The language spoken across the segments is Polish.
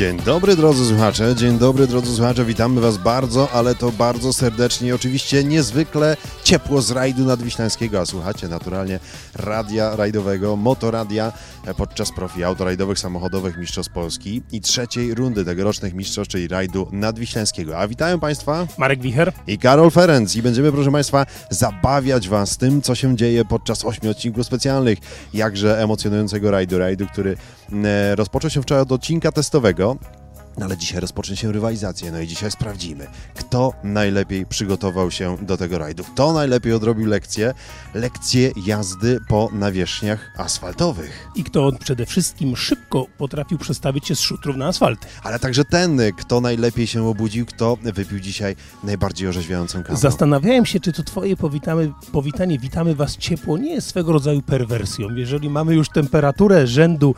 Dzień dobry drodzy słuchacze, dzień dobry drodzy słuchacze, witamy Was bardzo, ale to bardzo serdecznie i oczywiście niezwykle ciepło z rajdu nadwiślańskiego, a słuchacie naturalnie radia rajdowego, motoradia podczas profi autorajdowych samochodowych Mistrzostw Polski i trzeciej rundy tegorocznych mistrzostw, czyli rajdu nadwiślańskiego. A witają Państwa Marek Wicher i Karol Ferenc i będziemy, proszę Państwa, zabawiać Was tym, co się dzieje podczas ośmiu odcinków specjalnych, jakże emocjonującego rajdu, rajdu, który e, rozpoczął się wczoraj od odcinka testowego, no ale dzisiaj rozpocznie się rywalizacja, no i dzisiaj sprawdzimy, kto najlepiej przygotował się do tego rajdu, kto najlepiej odrobił lekcje, lekcje jazdy po nawierzchniach asfaltowych. i kto przede wszystkim szybko potrafił przestawić się z szutrów na asfalt. Ale także ten, kto najlepiej się obudził, kto wypił dzisiaj najbardziej orzeźwiającą kawę. Zastanawiałem się, czy to twoje powitamy, powitanie witamy was ciepło nie jest swego rodzaju perwersją. Jeżeli mamy już temperaturę rzędu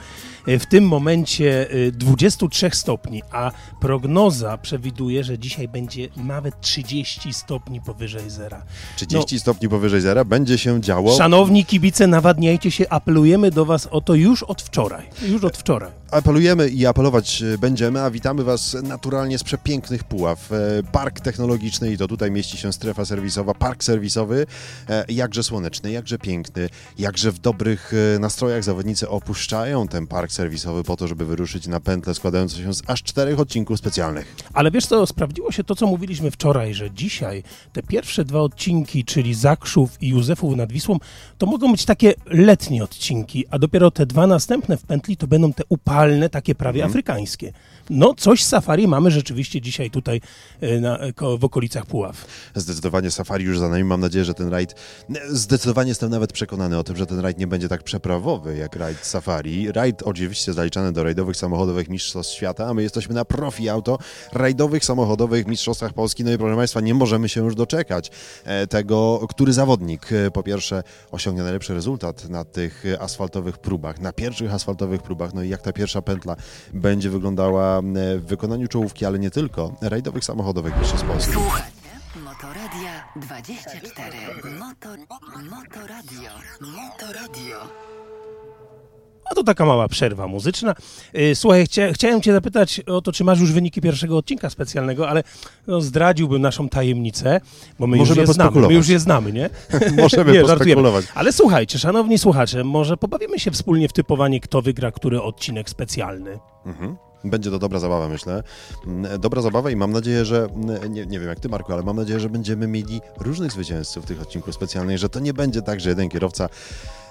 e, w tym momencie e, 23 stopni, a prognoza przewiduje, że dzisiaj będzie nawet 30 stopni powyżej zera. 30 stopni powyżej zera będzie się działo. Szanowni kibice, nawadniajcie się, apelujemy do was o to już od wczoraj. Już od wczoraj. Apelujemy i apelować e, będziemy, a witamy Was naturalnie z przepięknych Puław. E, Park technologiczny i to tutaj mieści się strefa serwisowa, park serwisowy, e, jakże słoneczny, jakże piękny, jakże w dobrych nastrojach zawodnicy opuszczają ten park serwisowy po to, żeby wyruszyć na pętlę składającą się z aż czterech odcinków specjalnych. Ale wiesz co, sprawdziło się to, co mówiliśmy wczoraj, że dzisiaj te pierwsze dwa odcinki, czyli Zakrzów i Józefów nad Wisłą, to mogą być takie letnie odcinki, a dopiero te dwa następne w pętli to będą te upalne, takie prawie afrykańskie. No, coś z safari mamy rzeczywiście dzisiaj tutaj e, na, ko- w okolicach Puław. Zdecydowanie safari już za nami. Mam nadzieję, że ten rajd. Zdecydowanie jestem nawet przekonany o tym, że ten rajd nie będzie tak przeprawowy jak rajd safari. Rajd oczywiście zaliczany do rajdowych samochodowych mistrzostw świata, a my jesteśmy na profi auto rajdowych samochodowych mistrzostwach Polski. No i proszę Państwa, nie możemy się już doczekać e, tego, który zawodnik e, po pierwsze osiągnie najlepszy rezultat na tych asfaltowych próbach, na pierwszych asfaltowych próbach. No i jak ta pierwsza pętla będzie wyglądała e, w wykonaniu czołówki, ale nie tylko, rajdowych samochodowych mistrzostw Polski. Motoradia 24. Motor, motoradio. Motoradio. A to taka mała przerwa muzyczna. E, Słuchaj, chcia, chciałem Cię zapytać o to, czy masz już wyniki pierwszego odcinka specjalnego, ale no, zdradziłbym naszą tajemnicę, bo my Możemy już je znamy. My już je znamy, nie? Możemy Nie, pospekulować. Ale słuchajcie, szanowni słuchacze, może pobawimy się wspólnie w typowanie, kto wygra który odcinek specjalny. Mhm. Będzie to dobra zabawa, myślę. Mm, Dobra zabawa i mam nadzieję, że, mm, nie, nie wiem jak ty Marku, ale mam nadzieję, że będziemy mieli różnych zwycięzców tych odcinków specjalnych, że to nie będzie tak, że jeden kierowca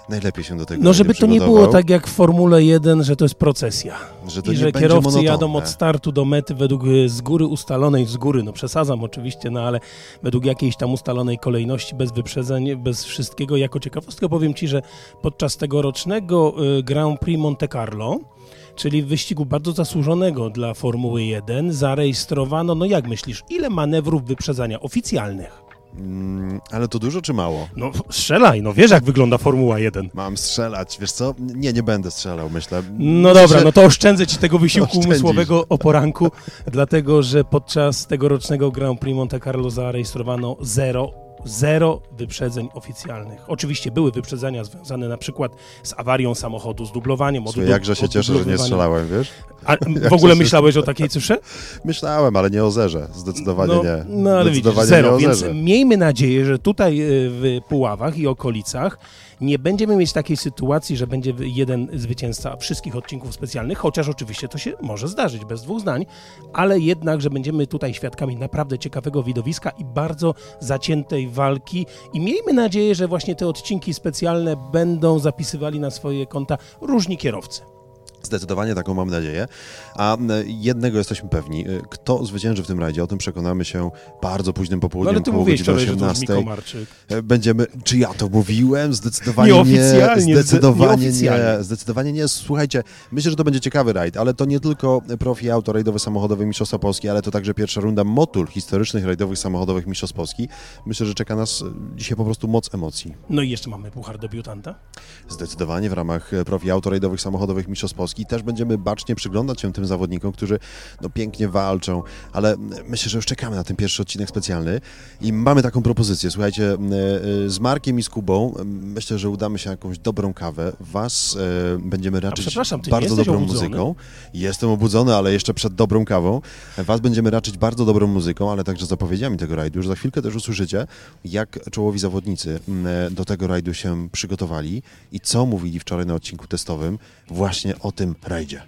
najlepiej się do tego No, żeby to nie było tak jak w Formule 1, że to jest procesja. że to I że kierowcy monotonne. jadą od startu do mety według y, z góry ustalonej, z góry, no przesadzam oczywiście, no ale według jakiejś tam ustalonej kolejności, bez wyprzedzeń, bez wszystkiego. Jako ciekawostkę powiem Ci, że podczas tegorocznego y, Grand Prix Monte Carlo, czyli wyścigu bardzo zasłużonego dla Formuły 1, zarejestrowano, no jak myślisz, ile manewrów wyprzedzania oficjalnych? Mm, Ale to dużo czy mało? No strzelaj, no wiesz jak wygląda Formuła 1. Mam strzelać, wiesz co? Nie, nie będę strzelał, myślę. No dobra, że- no to oszczędzę ci tego wysiłku umysłowego o poranku, dlatego że podczas tegorocznego Grand Prix Monte Carlo zarejestrowano zero, zero wyprzedzeń oficjalnych. Oczywiście były wyprzedzenia związane na przykład z awarią samochodu, z dublowaniem. Oddu- jakże się cieszę, że nie strzelałem, wiesz? A w ogóle myślałeś o takiej cyfrze? Myślałem, ale nie o zerze. Zdecydowanie No, nie. no ale widzisz, zero, więc miejmy nadzieję, że tutaj y, w Puławach i okolicach nie będziemy mieć takiej sytuacji, że będzie jeden zwycięzca wszystkich odcinków specjalnych, chociaż oczywiście to się może zdarzyć, bez dwóch zdań, ale jednak, że będziemy tutaj świadkami naprawdę ciekawego widowiska i bardzo zaciętej walki i miejmy nadzieję, że właśnie te odcinki specjalne będą zapisywali na swoje konta różni kierowcy. Zdecydowanie taką mam nadzieję. A jednego jesteśmy pewni. y, Kto zwycięży w tym rajdzie, o tym przekonamy się bardzo późnym No, popołudniem, ale ty koło mówiłeś godziny wczoraj, że to 18. brzmi Komarczyk. E, Będziemy. Czy ja to mówiłem? Zdecydowanie nie. Zdecydowanie nie. Zdecydowanie nie. Słuchajcie, myślę, że to będzie ciekawy rajd, ale to nie tylko profi auto rajdowe samochodowe Mistrzostwa Polski, ale to także pierwsza runda motul historycznych rajdowych samochodowych Mistrzostw Polski. Myślę, że czeka nas e, dzisiaj po prostu moc emocji. No i jeszcze mamy puchar debiutanta. Zdecydowanie w ramach e, profi auto rajdowych samochodowych Mistrzostw Polski. I też będziemy bacznie przyglądać się tym zawodnikom, którzy no, pięknie walczą, ale myślę, że już czekamy na ten pierwszy odcinek specjalny i mamy taką propozycję. Słuchajcie, z Markiem i z Kubą myślę, że udamy się jakąś dobrą kawę. Was będziemy raczyć bardzo dobrą obudzony? muzyką. Jestem obudzony, ale jeszcze przed dobrą kawą. Was będziemy raczyć bardzo dobrą muzyką, ale także zapowiedziami tego rajdu. Już za chwilkę też usłyszycie, jak czołowi zawodnicy do tego rajdu się przygotowali i co mówili wczoraj na odcinku testowym właśnie o tym rajdzie.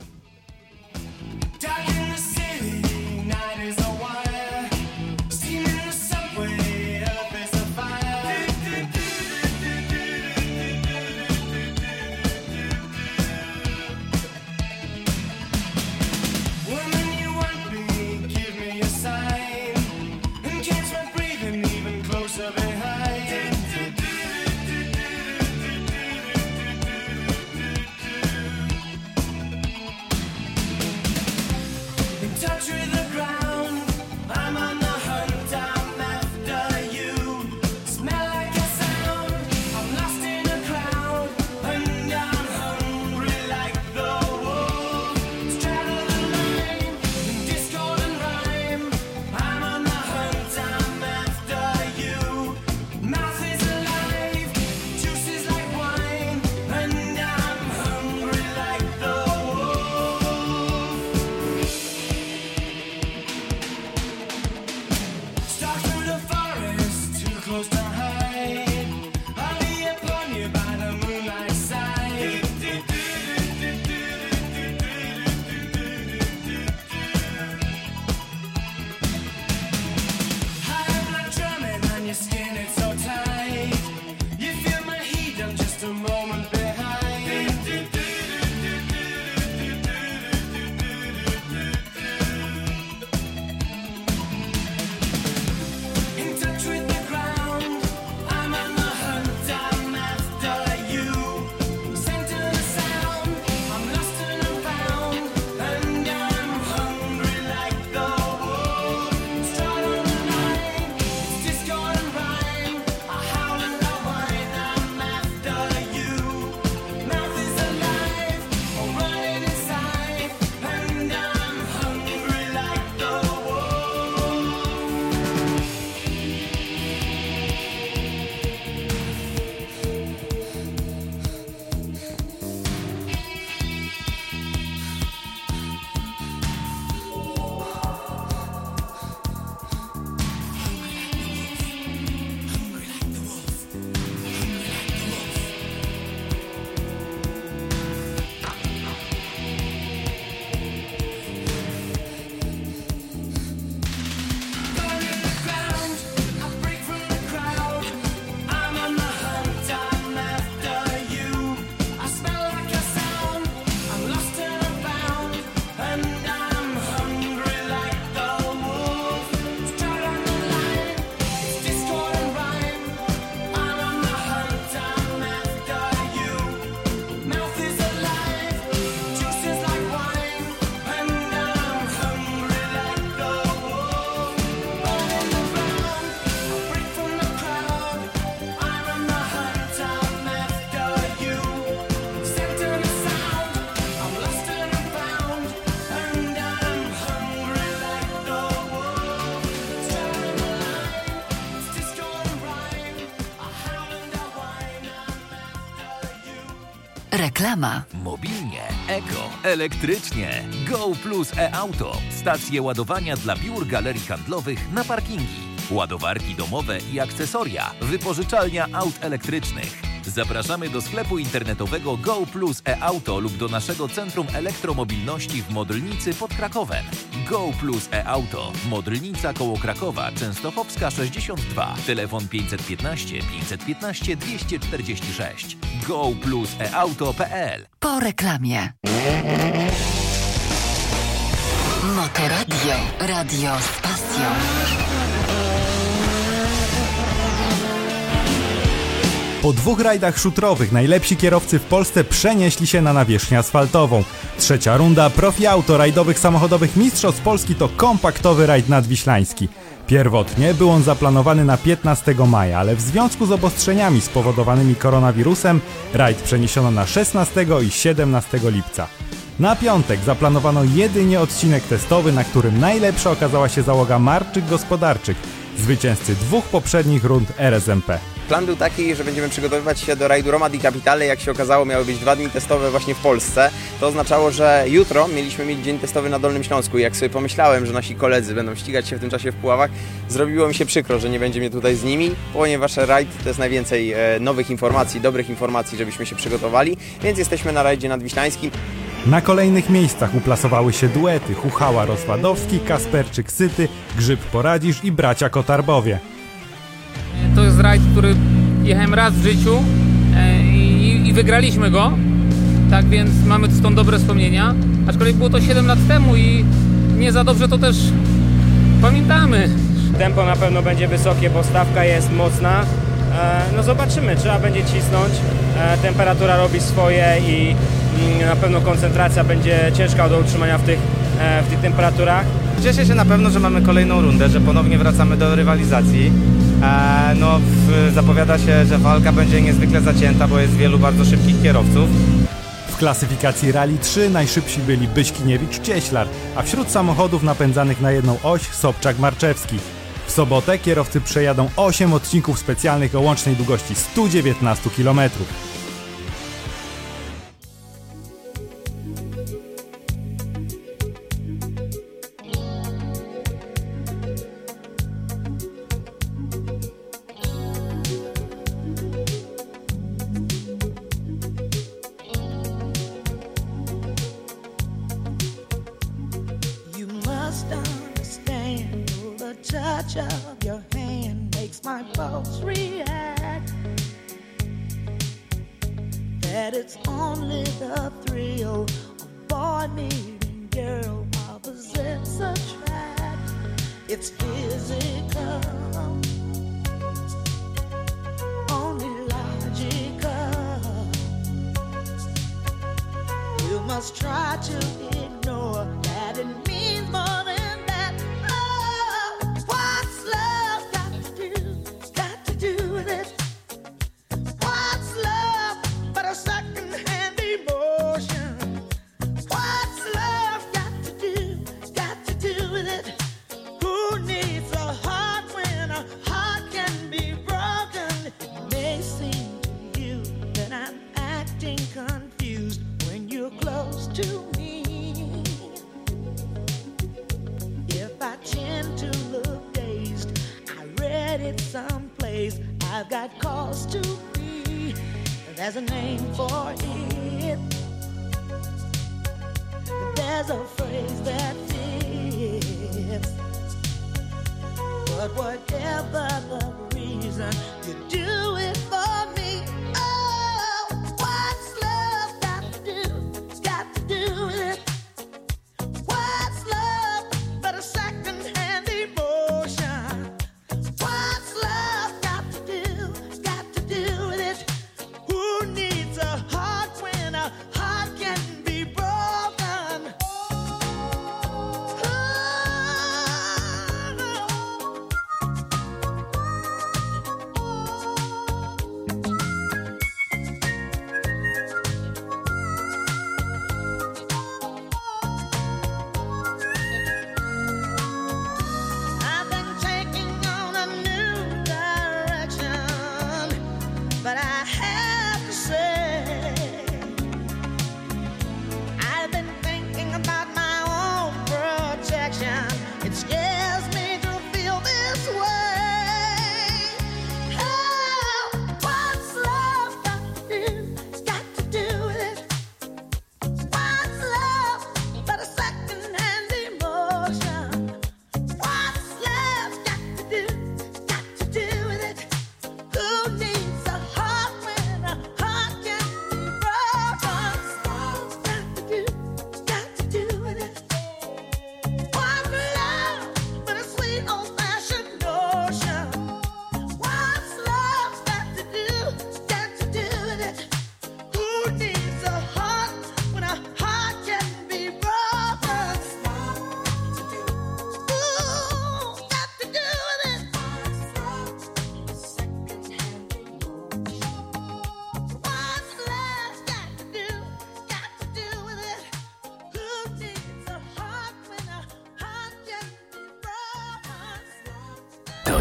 Reklama. Mobilnie, eko, elektrycznie. Go Plus e-Auto. Stacje ładowania dla biur galerii handlowych na parkingi. Ładowarki domowe i akcesoria. Wypożyczalnia aut elektrycznych. Zapraszamy do sklepu internetowego Go Plus e-Auto lub do naszego Centrum Elektromobilności w Modlnicy pod Krakowem. Go Plus e-Auto. Modlnica koło Krakowa, Częstochowska 62. Telefon 515 515 246. Go Plus e-Auto.pl Po reklamie. Motoradio. Radio z pasją. Po dwóch rajdach szutrowych najlepsi kierowcy w Polsce przenieśli się na nawierzchnię asfaltową. Trzecia runda Profi Auto rajdowych samochodowych Mistrzostw Polski to kompaktowy rajd nadwiślański. Pierwotnie był on zaplanowany na 15 maja, ale w związku z obostrzeniami spowodowanymi koronawirusem rajd przeniesiono na 16 i 17 lipca. Na piątek zaplanowano jedynie odcinek testowy, na którym najlepsza okazała się załoga Marczyk Gospodarczyk, zwycięzcy dwóch poprzednich rund RSMP. Plan był taki, że będziemy przygotowywać się do rajdu Roma di Capitale. Jak się okazało, miały być dwa dni testowe właśnie w Polsce. To oznaczało, że jutro mieliśmy mieć dzień testowy na Dolnym Śląsku. Jak sobie pomyślałem, że nasi koledzy będą ścigać się w tym czasie w Puławach, zrobiło mi się przykro, że nie będzie mnie tutaj z nimi, ponieważ rajd to jest najwięcej e, nowych informacji, dobrych informacji, żebyśmy się przygotowali, więc jesteśmy na rajdzie nadwiślańskim. Na kolejnych miejscach uplasowały się duety Huchała Rozwadowski, Kasperczyk Syty, Grzyb Poradzisz i Bracia Kotarbowie. To jest rajd, który jechałem raz w życiu e, i, i wygraliśmy go. Tak więc mamy stąd dobre wspomnienia. Aczkolwiek było to 7 lat temu i nie za dobrze to też pamiętamy. Tempo na pewno będzie wysokie, bo stawka jest mocna. E, No zobaczymy, trzeba będzie cisnąć. E, Temperatura robi swoje i na pewno koncentracja będzie ciężka do utrzymania w tych, w tych temperaturach. Cieszę się na pewno, że mamy kolejną rundę, że ponownie wracamy do rywalizacji. E, no, zapowiada się, że walka będzie niezwykle zacięta, bo jest wielu bardzo szybkich kierowców. W klasyfikacji Rally 3 najszybsi byli Byśkiniewicz-Cieślar, a wśród samochodów napędzanych na jedną oś Sobczak-Marczewski. W sobotę kierowcy przejadą 8 odcinków specjalnych o łącznej długości 119 km.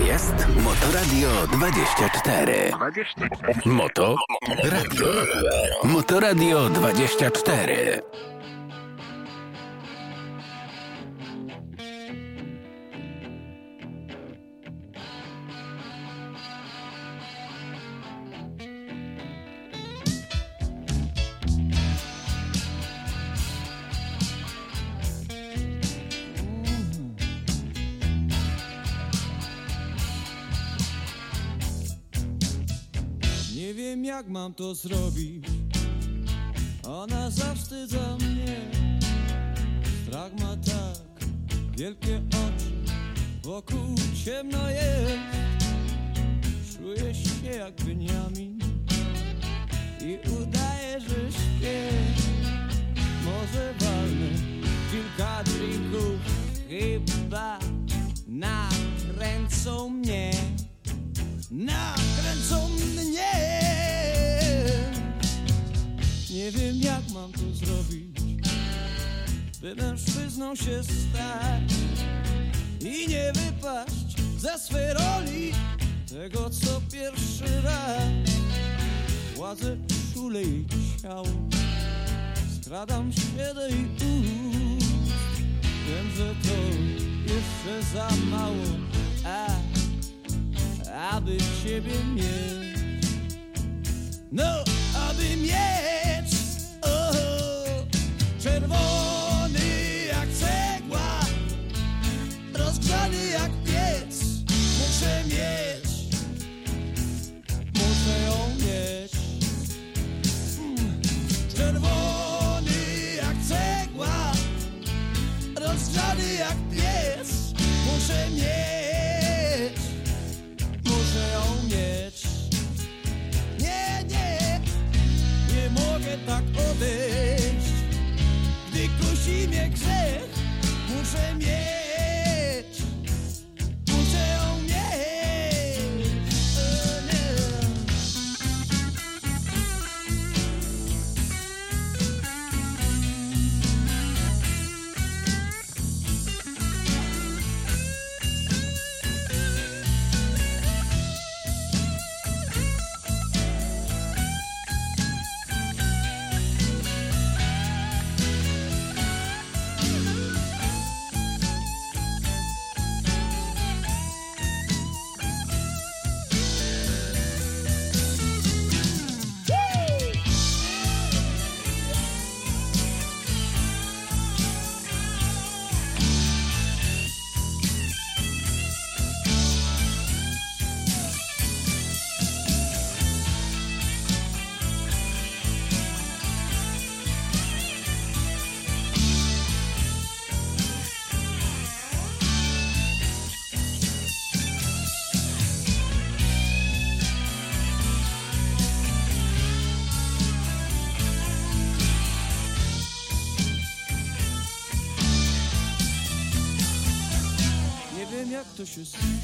Jest Motoradio 24. Moto Radio. Motoradio 24. mam to zrobić Ona zawstydza mnie. Strach ma tak wielkie oczy. Wokół ciemno by mężczyzną się stać i nie wypaść ze swej roli tego, co pierwszy raz. Władzę czule i ciało, skradam się do jej ust. Wiem, że to jeszcze za mało, a aby ciebie mieć. No, aby mieć oh, czerwony rozgrzany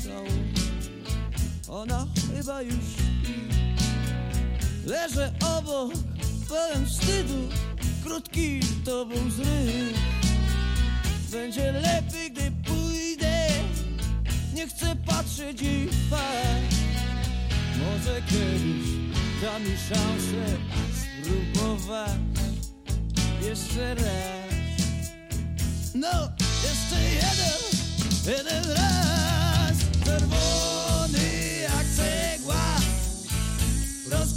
stało Ona chyba już Leżę obok, pełen wstydu. Krótki to był zryw. Będzie lepiej, gdy pójdę. Nie chcę patrzeć w twarz Może kiedyś da mi szansę Spróbować jeszcze raz. No, jeszcze jeden Jeden raz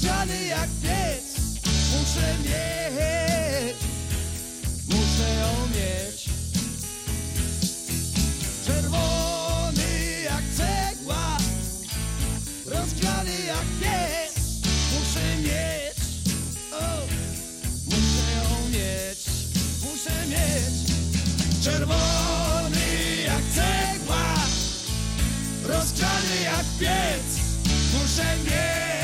Rozgrzany jak piec Muszę mieć. Muszę ją mieć. Czerwony jak cegła Rozgrzany jak piec Muszę mieć. O, Muszę ją mieć Muszę mieć. Czerwony jak cegła Rozgrzany jak piec Muszę mieć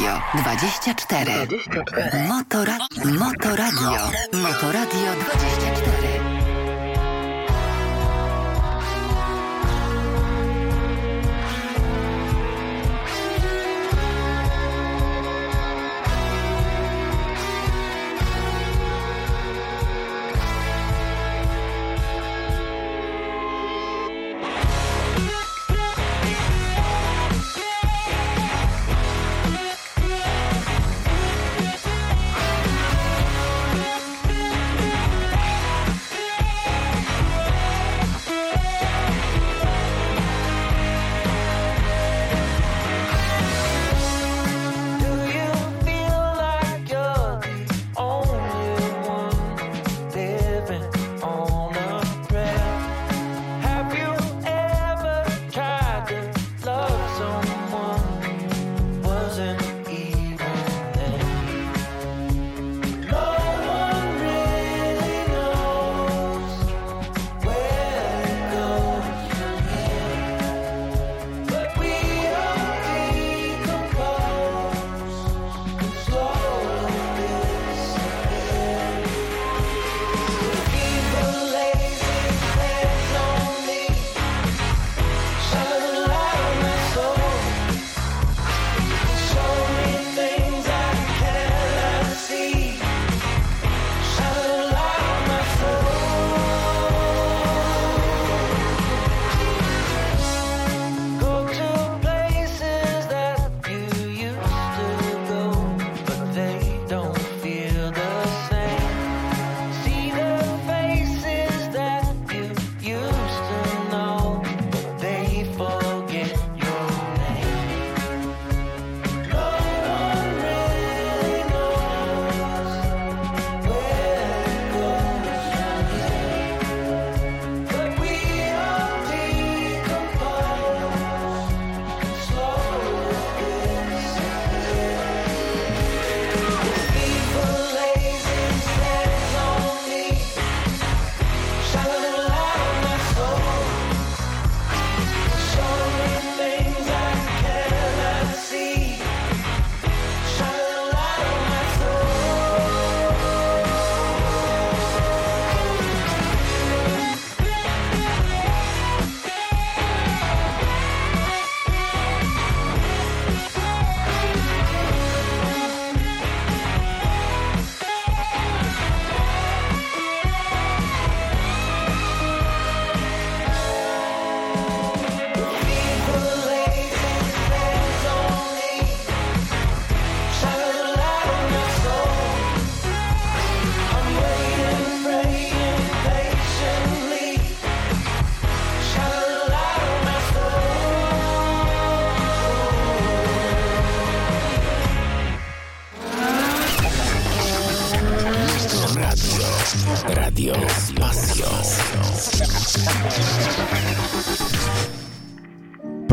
Motoradio 24. Motora Motoradio. Motoradio 24.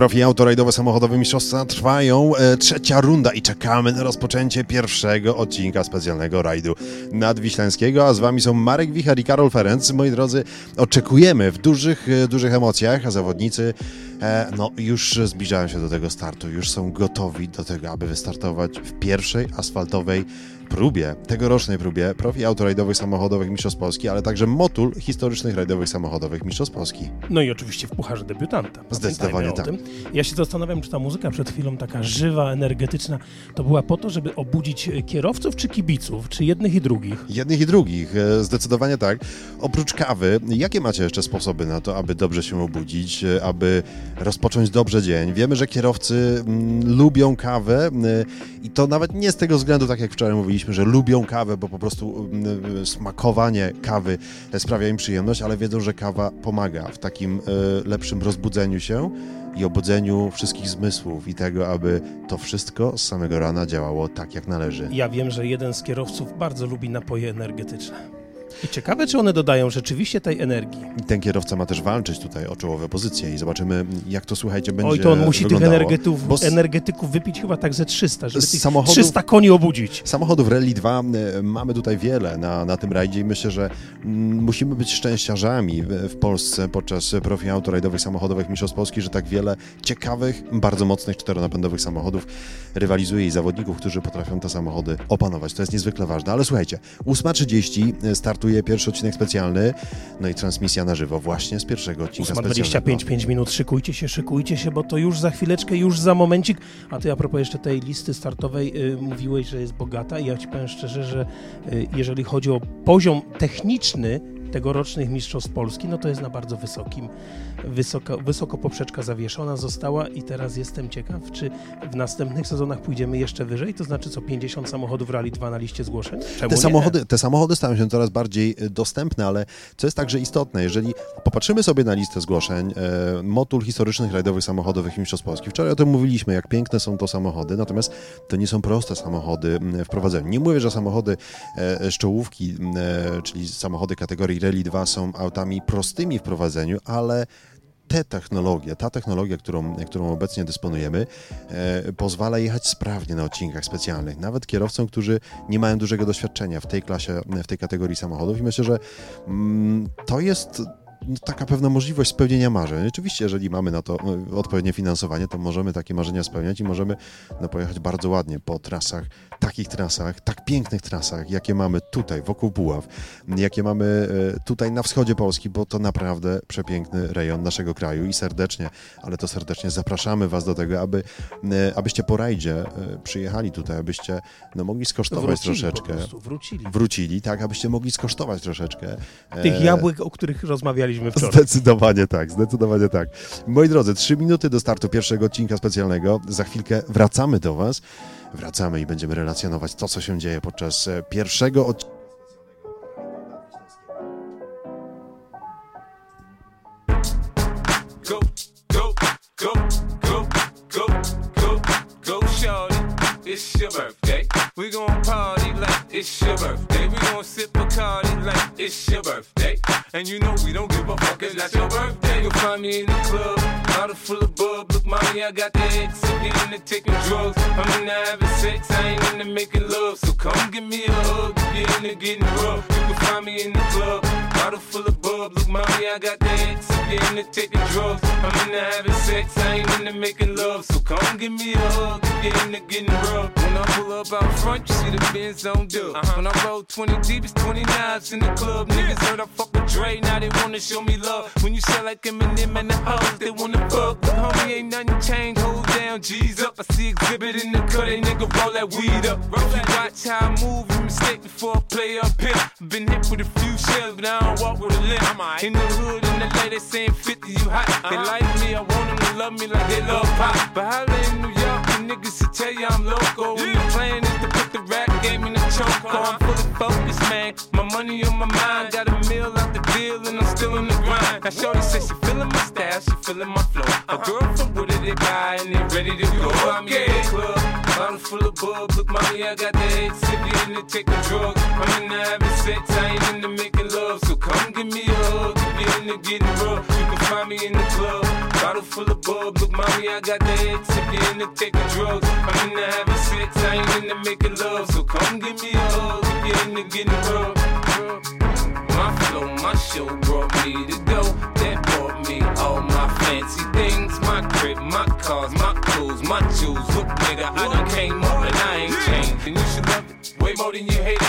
Profi autorajdowe samochodowe mistrzostwa trwają. E, trzecia runda i czekamy na rozpoczęcie pierwszego odcinka specjalnego rajdu nadwiślańskiego. A z wami są Marek Wichar i Karol Ferenc. Moi drodzy, oczekujemy w dużych, e, dużych emocjach, a zawodnicy e, no, już zbliżają się do tego startu. Już są gotowi do tego, aby wystartować w pierwszej asfaltowej próbie, tegorocznej próbie profi autorajdowych samochodowych Mistrzostw Polski, ale także motul historycznych rajdowych samochodowych Mistrzostw Polski. No i oczywiście w Pucharze Debiutanta. Zdecydowanie tak. tym. Ja się zastanawiam, czy ta muzyka przed chwilą taka żywa, energetyczna, to była po to, żeby obudzić e, kierowców czy kibiców, czy jednych i drugich? Jednych i drugich, e, zdecydowanie tak. Oprócz kawy, jakie macie jeszcze sposoby na to, aby dobrze się obudzić, e, aby rozpocząć dobrze dzień? Wiemy, że kierowcy mm, lubią kawę mm, i to nawet nie z tego względu, tak jak wczoraj mówiliśmy, że lubią kawę, bo po prostu mm, smakowanie kawy sprawia im przyjemność, ale wiedzą, że kawa pomaga w takim e, lepszym rozbudzeniu się i obudzeniu wszystkich zmysłów i tego, aby to wszystko z samego rana działało tak, jak należy. Ja wiem, że jeden z kierowców bardzo lubi napoje energetyczne. I ciekawe, czy one dodają rzeczywiście tej energii. I ten kierowca ma też walczyć tutaj o czołowe pozycje i zobaczymy, jak to, słuchajcie, będzie Oj, to on musi tych energetyków, Bo energetyków wypić chyba tak ze 300, żeby tych samochodów- 300 koni obudzić. Samochodów Rally 2 e, mamy tutaj wiele na, na tym rajdzie i myślę, że mm, musimy być szczęściarzami w, Polsce podczas profi autorajdowych samochodowych Mistrzostw Polski, że tak wiele ciekawych, bardzo mocnych czteronapędowych samochodów rywalizuje i zawodników, którzy potrafią te samochody opanować. To jest niezwykle ważne. Ale słuchajcie, 8.30 startuje pierwszy odcinek specjalny, no i transmisja na żywo właśnie z pierwszego odcinka 25 5 minut, szykujcie się, szykujcie się, bo to już za chwileczkę, już za momencik. A ty a propos jeszcze tej listy startowej y, mówiłeś, że jest bogata. I ja ci powiem szczerze, że y, jeżeli chodzi o poziom techniczny tegorocznych Mistrzostw Polski, no to jest na bardzo wysokim, wysoko, wysoko poprzeczka zawieszona została i teraz jestem ciekaw, czy w następnych sezonach pójdziemy jeszcze wyżej, to znaczy co 50 samochodów Rally 2 na liście zgłoszeń? Czemu Te nie? samochody, te samochody stają się coraz bardziej e, dostępne, ale co jest także istotne, jeżeli popatrzymy sobie na listę zgłoszeń, e, motul historycznych rajdowych samochodowych Mistrzostw Polski. Wczoraj o tym mówiliśmy, jak piękne są to samochody, natomiast to nie są proste samochody w prowadzeniu. Nie mówię, że samochody e, z czołówki, e, czyli samochody kategorii Rally 2 są autami prostymi w prowadzeniu, ale te technologie, ta technologia, którą, którą obecnie dysponujemy, e, pozwala jechać sprawnie na odcinkach specjalnych, nawet kierowcom, którzy nie mają dużego doświadczenia w tej klasie, w tej kategorii samochodów i myślę, że mm, to jest no, taka pewna możliwość spełnienia marzeń. Oczywiście, jeżeli mamy na to e, odpowiednie finansowanie, to możemy takie marzenia spełniać i możemy no, pojechać bardzo ładnie po trasach, takich trasach, tak pięknych trasach, jakie mamy tutaj, wokół Puław, jakie mamy e, tutaj na wschodzie Polski, bo to naprawdę przepiękny rejon naszego kraju i serdecznie, ale to serdecznie zapraszamy Was do tego, aby, e, abyście po rajdzie e, przyjechali tutaj, abyście no, mogli skosztować Wrócili troszeczkę. prostu, wrócili. Wrócili, tak, abyście mogli skosztować troszeczkę. Tych jabłek, o których rozmawialiśmy wczoraj. Zdecydowanie tak, zdecydowanie tak. Moi drodzy, trzy minuty do startu pierwszego odcinka specjalnego. Za chwilkę wracamy do Was. Wracamy i będziemy relacjonować to, co się dzieje podczas e, pierwszego odcinka. It's your birthday. We gon' party like it's your birthday. We gon' sip Bacardi like it's your birthday. And you know we don't give a fuck, it's not your birthday. You'll find me in the club, bottle full of bub. Look, mommy, I got the X. I'm into taking drugs. I'm into having sex, I ain't into making love. So come give me a hug you're into getting rough. You can find me in the club, bottle full of bub. Look, mommy, I got the X. I'm into taking drugs. I'm into having sex, I ain't into making love. So come give me a hug if you're into getting rough. When I pull up out front, you see the Benz on dub. When I roll 20 deep, it's 29s in the club. Niggas heard I fuck with Dre, now they wanna show me love. When you sell like Eminem and the hoes, they wanna fuck. But homie, ain't nothing changed, hold down, G's up. I see exhibit in the cut, they nigga roll that weed up. If you watch how I move, you mistake before I play up here. Been hit with a few shells, but I don't walk with a limp. In the hood, in the saying 50, you hot. They uh-huh. like me, I want them to love me like they love pop. But holla in New York, the niggas to tell you I'm local. When the plan is to put the rap game in the choke. I'm uh-huh. fully focused, man. My money on my mind, got a meal out the deal, and I'm still in the grind. Now, Shorty says she feeling my style, she feeling my flow. A uh-huh. girl from Wooded, they buy, and they ready to go. I'm in the club, bottle full of bub. Look, mommy, I got the X. If you into taking drugs, I'm in into having sex, I ain't into making love. So come give me a hug. If you're into getting I got the X. If you're into taking drugs, I'm into having sex, I ain't into making love. So come give me a hug. If you're into getting rough. My flow, my show brought me to go. That brought me all my fancy things. My crib, my cars, my clothes, my jewels. Look,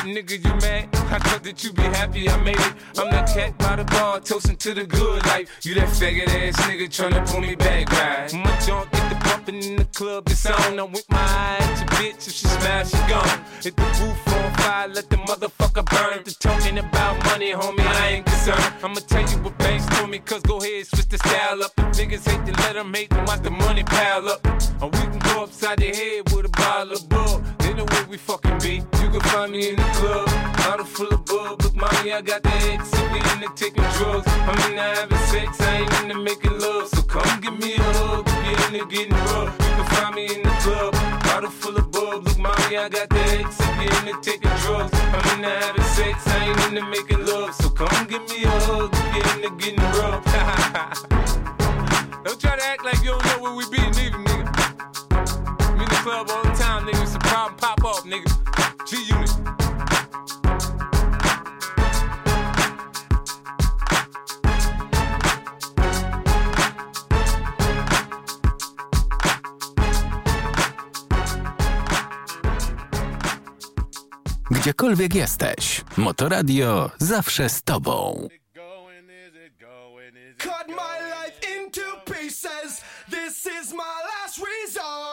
Nigga, you mad? I thought that you be happy I made it. I'm that cat by the bar, toasting to the good life. You that faggot ass nigga tryna pull me back, right? My junk get the bumping in the club, it's on. I'm with my eye at your bitch. If she smash, she gone. Hit the roof on fire, let the motherfucker burn. The talking about money, homie, I ain't concerned. I'ma tell you what banks told me, cause go ahead, switch the style up. If niggas hate to let them hate, watch the money pile up. Or we can go upside the head with a bottle of bull. Then the way we fucking find me in the club. Bottle full of bub, look, mommy, I got the ex If you into taking drugs, I mean, I having sex, I ain't into making love. So come give me a hug if you're into getting rough. You can find me in the club. Bottle full of bub, look, mommy, I got the ex If you into taking drugs, I mean, I having sex, I ain't into making love. So come give me a hug if you're into getting rough. don't try to act like you don't know where we be, nigga. club all the time, nigga. It's a problem, pop nigga. G Unit. Gdziekolwiek jesteś, Motoradio zawsze z tobą. Cut my life into pieces. This is my last resort.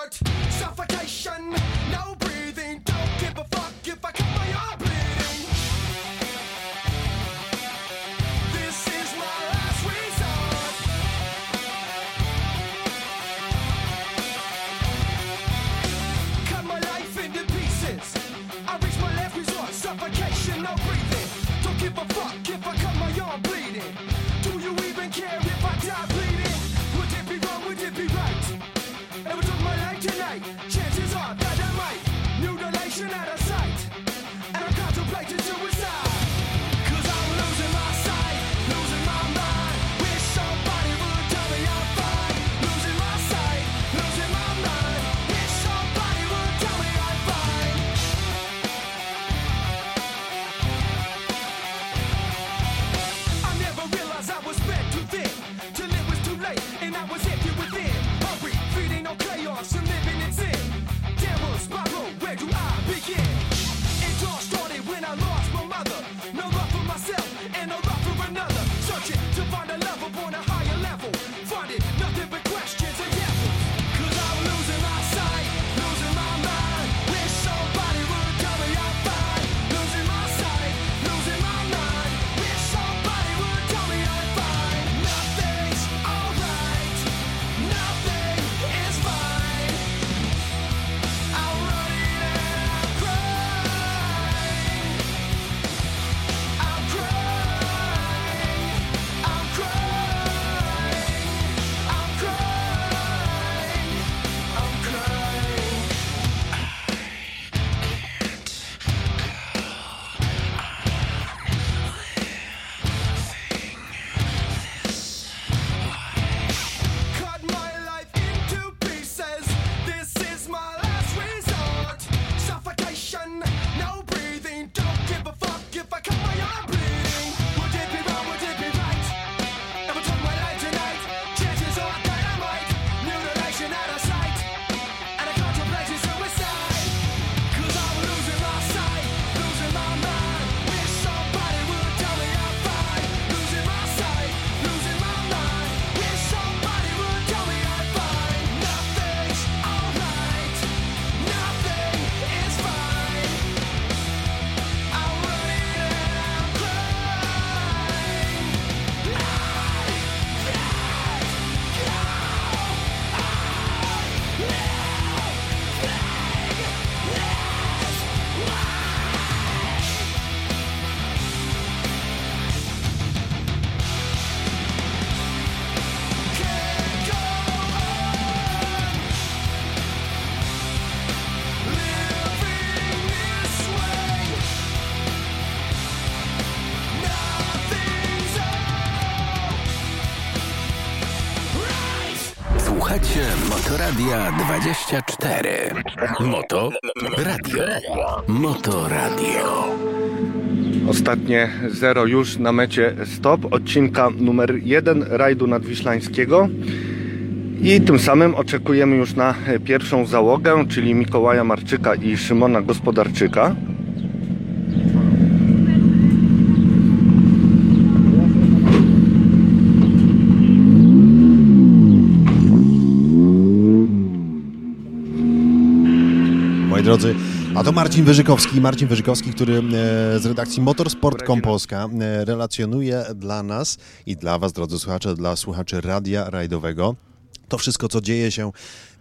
Słuchacie Motoradia 24. Moto Radio. Motoradio. Ostatnie zero już na mecie stop odcinka numer 1 rajdu nadwiślańskiego. I tym samym oczekujemy już na pierwszą załogę, czyli Mikołaja Marczyka i Szymona Gospodarczyka. A to Marcin Wyżykowski, Marcin Wyżykowski, który e, z redakcji Motorsport.com Polska e, relacjonuje dla nas i dla Was, drodzy słuchacze, dla słuchaczy radia rajdowego, to wszystko, co dzieje się